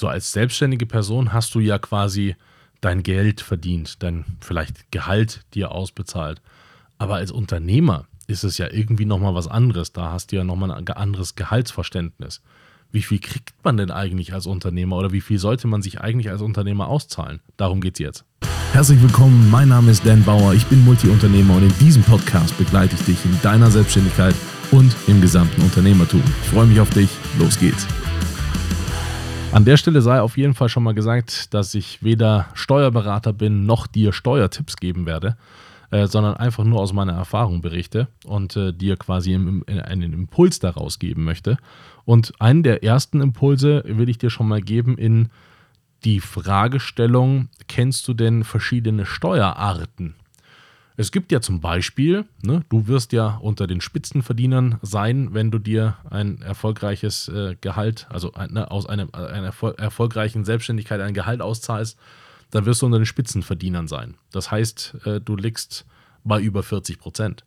So als selbstständige Person hast du ja quasi dein Geld verdient, dein vielleicht Gehalt dir ausbezahlt. Aber als Unternehmer ist es ja irgendwie nochmal was anderes. Da hast du ja nochmal ein anderes Gehaltsverständnis. Wie viel kriegt man denn eigentlich als Unternehmer oder wie viel sollte man sich eigentlich als Unternehmer auszahlen? Darum geht es jetzt. Herzlich willkommen, mein Name ist Dan Bauer, ich bin Multiunternehmer und in diesem Podcast begleite ich dich in deiner Selbstständigkeit und im gesamten Unternehmertum. Ich freue mich auf dich, los geht's. An der Stelle sei auf jeden Fall schon mal gesagt, dass ich weder Steuerberater bin noch dir Steuertipps geben werde, äh, sondern einfach nur aus meiner Erfahrung berichte und äh, dir quasi im, im, einen Impuls daraus geben möchte. Und einen der ersten Impulse will ich dir schon mal geben in die Fragestellung, kennst du denn verschiedene Steuerarten? Es gibt ja zum Beispiel, ne, du wirst ja unter den Spitzenverdienern sein, wenn du dir ein erfolgreiches äh, Gehalt, also ne, aus einem, äh, einer erfol erfolgreichen Selbstständigkeit ein Gehalt auszahlst, dann wirst du unter den Spitzenverdienern sein. Das heißt, äh, du liegst bei über 40 Prozent.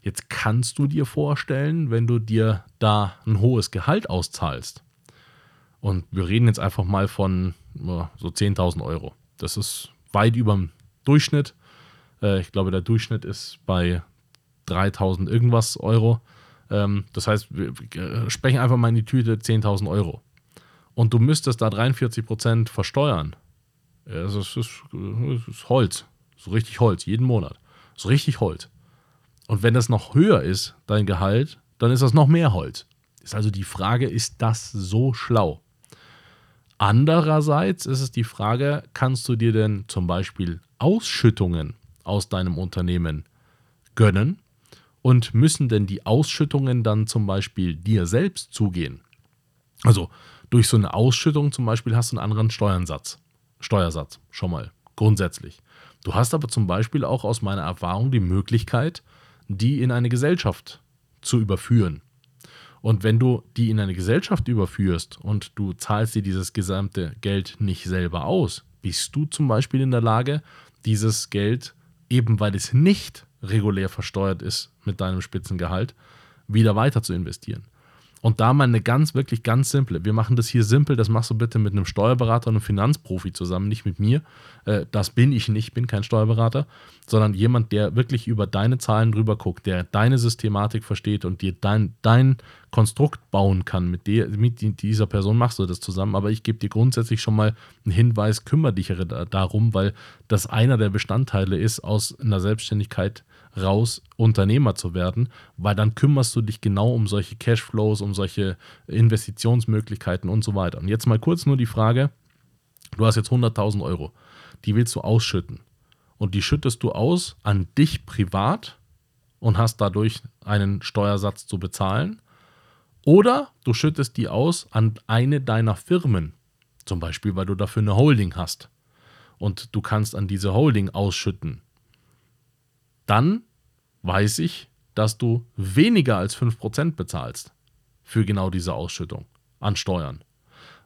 Jetzt kannst du dir vorstellen, wenn du dir da ein hohes Gehalt auszahlst, und wir reden jetzt einfach mal von so 10.000 Euro. Das ist weit über dem Durchschnitt äh, ich glaube, der Durchschnitt ist bei 3000 irgendwas Euro. Ähm, das heißt, wir sprechen einfach mal in die Tüte 10.000 Euro. Und du müsstest da 43% versteuern. Das ist, das ist Holz. So richtig Holz, jeden Monat. So richtig Holz. Und wenn das noch höher ist, dein Gehalt, dann ist das noch mehr Holz. Ist also die Frage, ist das so schlau? Andererseits ist es die Frage, kannst du dir denn zum Beispiel Ausschüttungen aus deinem Unternehmen gönnen? Und müssen denn die Ausschüttungen dann zum Beispiel dir selbst zugehen? Also durch so eine Ausschüttung zum Beispiel hast du einen anderen Steuersatz. Steuersatz, schon mal, grundsätzlich. Du hast aber zum Beispiel auch aus meiner Erfahrung die Möglichkeit, die in eine Gesellschaft zu überführen. Und wenn du die in eine Gesellschaft überführst und du zahlst dir dieses gesamte Geld nicht selber aus, bist du zum Beispiel in der Lage, dieses Geld eben weil es nicht regulär versteuert ist mit deinem Spitzengehalt, wieder weiter zu investieren. Und da mal eine ganz, wirklich ganz simple, wir machen das hier simpel, das machst du bitte mit einem Steuerberater und einem Finanzprofi zusammen, nicht mit mir. Äh, das bin ich nicht, bin kein Steuerberater, sondern jemand, der wirklich über deine Zahlen drüber guckt, der deine Systematik versteht und dir dein, dein Konstrukt bauen kann. Mit, der, mit dieser Person machst du das zusammen, aber ich gebe dir grundsätzlich schon mal einen Hinweis, kümmere dich darum, weil das einer der Bestandteile ist aus einer Selbstständigkeit raus, Unternehmer zu werden, weil dann kümmerst du dich genau um solche Cashflows, um solche Investitionsmöglichkeiten und so weiter. Und jetzt mal kurz nur die Frage, du hast jetzt 100.000 Euro, die willst du ausschütten und die schüttest du aus an dich privat und hast dadurch einen Steuersatz zu bezahlen. Oder du schüttest die aus an eine deiner Firmen, zum Beispiel weil du dafür eine Holding hast und du kannst an diese Holding ausschütten dann weiß ich, dass du weniger als 5% bezahlst für genau diese Ausschüttung an Steuern.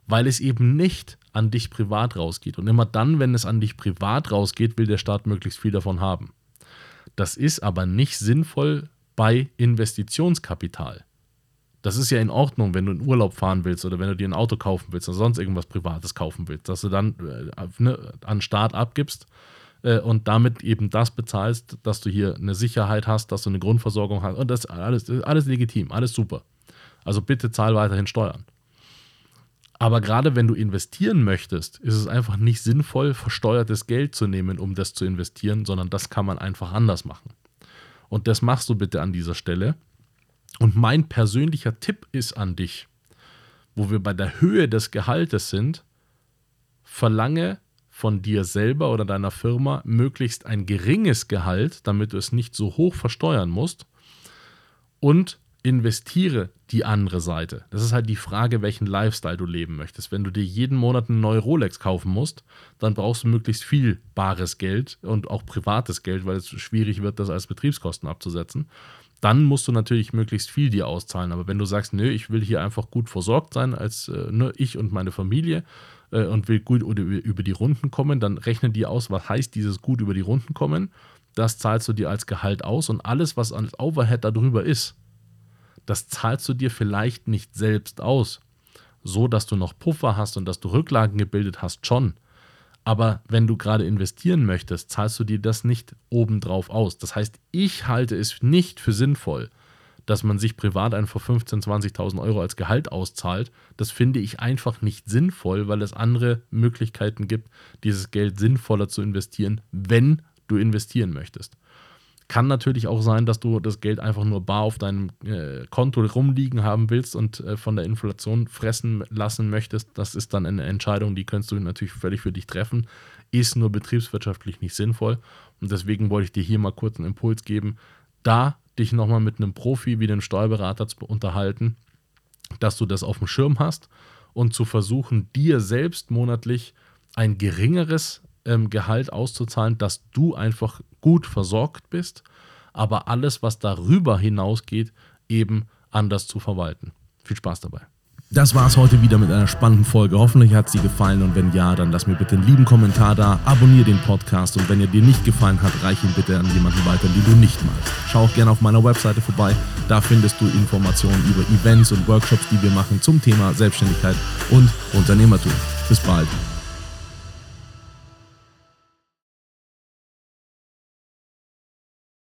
Weil es eben nicht an dich privat rausgeht. Und immer dann, wenn es an dich privat rausgeht, will der Staat möglichst viel davon haben. Das ist aber nicht sinnvoll bei Investitionskapital. Das ist ja in Ordnung, wenn du in Urlaub fahren willst oder wenn du dir ein Auto kaufen willst oder sonst irgendwas Privates kaufen willst, dass du dann äh, ne, an Staat abgibst äh, und damit eben das bezahlst, dass du hier eine Sicherheit hast, dass du eine Grundversorgung hast. Und das alles, alles legitim, alles super. Also bitte zahl weiterhin Steuern. Aber gerade wenn du investieren möchtest, ist es einfach nicht sinnvoll, versteuertes Geld zu nehmen, um das zu investieren, sondern das kann man einfach anders machen. Und das machst du bitte an dieser Stelle. Und mein persönlicher Tipp ist an dich, wo wir bei der Höhe des Gehaltes sind, verlange von dir selber oder deiner Firma möglichst ein geringes Gehalt, damit du es nicht so hoch versteuern musst. Und investiere die andere Seite. Das ist halt die Frage, welchen Lifestyle du leben möchtest. Wenn du dir jeden Monat eine neue Rolex kaufen musst, dann brauchst du möglichst viel bares Geld und auch privates Geld, weil es schwierig wird, das als Betriebskosten abzusetzen. Dann musst du natürlich möglichst viel dir auszahlen. Aber wenn du sagst, nö, ich will hier einfach gut versorgt sein als äh, ne, ich und meine Familie, äh, und will gut über die Runden kommen, dann rechne dir aus, was heißt dieses gut über die Runden kommen. Das zahlst du dir als Gehalt aus und alles, was als Overhead darüber ist, das zahlst du dir vielleicht nicht selbst aus, so, dass du noch Puffer hast und dass du Rücklagen gebildet hast, schon. Aber wenn du gerade investieren möchtest, zahlst du dir das nicht obendrauf aus. Das heißt, ich halte es nicht für sinnvoll, dass man sich privat einfach 15.000, 20.000 Euro als Gehalt auszahlt. Das finde ich einfach nicht sinnvoll, weil es andere Möglichkeiten gibt, dieses Geld sinnvoller zu investieren, wenn du investieren möchtest. Kann natürlich auch sein, dass du das Geld einfach nur bar auf deinem äh, Konto rumliegen haben willst und äh, von der Inflation fressen lassen möchtest. Das ist dann eine Entscheidung, die kannst du natürlich völlig für dich treffen. Ist nur betriebswirtschaftlich nicht sinnvoll. Und deswegen wollte ich dir hier mal kurz einen Impuls geben, da dich nochmal mit einem Profi wie dem Steuerberater zu unterhalten, dass du das auf dem Schirm hast und zu versuchen, dir selbst monatlich ein geringeres ähm, Gehalt auszuzahlen, dass du einfach gut versorgt bist, aber alles, was darüber hinausgeht, eben anders zu verwalten. Viel Spaß dabei. Das war es heute wieder mit einer spannenden Folge. Hoffentlich hat sie gefallen und wenn ja, dann lass mir bitte einen lieben Kommentar da, abonniere den Podcast und wenn er dir nicht gefallen hat, reich ihn bitte an jemanden weiter, den du nicht magst. Schau auch gerne auf meiner Webseite vorbei, da findest du Informationen über Events und Workshops, die wir machen zum Thema Selbstständigkeit und Unternehmertum. Bis bald.